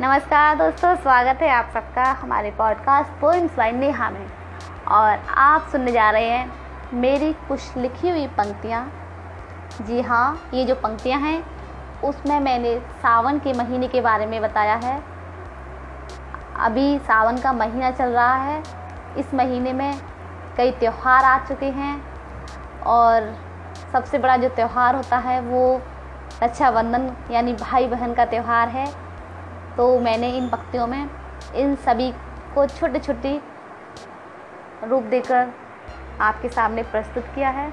नमस्कार दोस्तों, स्वागत है आप सबका हमारे पॉडकास्ट पोइम्स बाय नेहा में। और आप सुनने जा रहे हैं मेरी कुछ लिखी हुई पंक्तियाँ। जी हाँ ये जो पंक्तियाँ हैं, उसमें मैंने सावन के महीने के बारे में बताया है। अभी सावन का महीना चल रहा है। इस महीने में कई त्यौहार आ चुके हैं। और सबसे बड़ा जो त्यौहार होता है, वो रक्षाबंधन, यानी भाई बहन का त्यौहार है। तो मैंने इन पंक्तियों में इन सभी को छोटे छोटी रूप देकर आपके सामने प्रस्तुत किया है।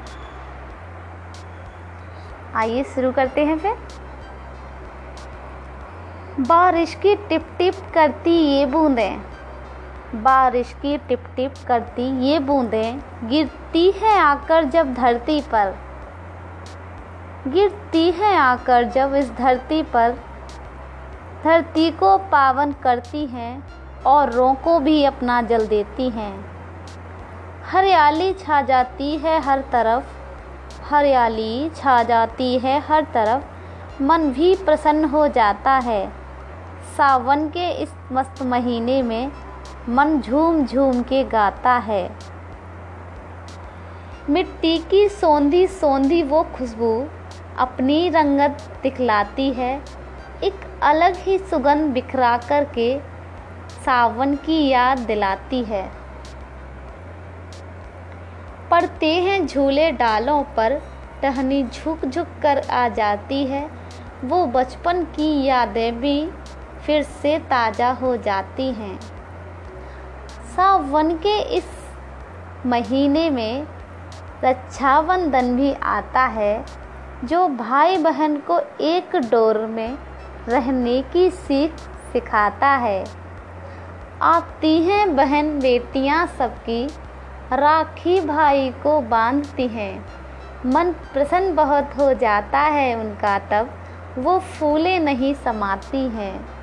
आइए शुरू करते हैं फिर। बारिश की टिप टिप करती ये बूंदें, बारिश की टिप टिप करती ये बूंदें, गिरती हैं आकर जब धरती पर, गिरती हैं आकर जब इस धरती पर धरती को पावन करती हैं और रों को भी अपना जल देती हैं। हरियाली छा जाती है हर तरफ़। हरियाली छा जाती है हर तरफ़। मन भी प्रसन्न हो जाता है। सावन के इस मस्त महीने में मन झूम झूम के गाता है। मिट्टी की सोंधी सोंधी वो खुशबू अपनी रंगत दिखलाती है। एक अलग ही सुगंध बिखरा कर के सावन की याद दिलाती है। पड़ते हैं झूले डालों पर, टहनी झुक झुक कर आ जाती है। वो बचपन की यादें भी फिर से ताज़ा हो जाती हैं। सावन के इस महीने में रक्षाबंधन भी आता है, जो भाई बहन को एक डोर में रहने की सीख सिखाता है। आती हैं बहन बेटियाँ सबकी, राखी भाई को बांधती हैं। मन प्रसन्न बहुत हो जाता है उनका तब, वो फूले नहीं समाती हैं।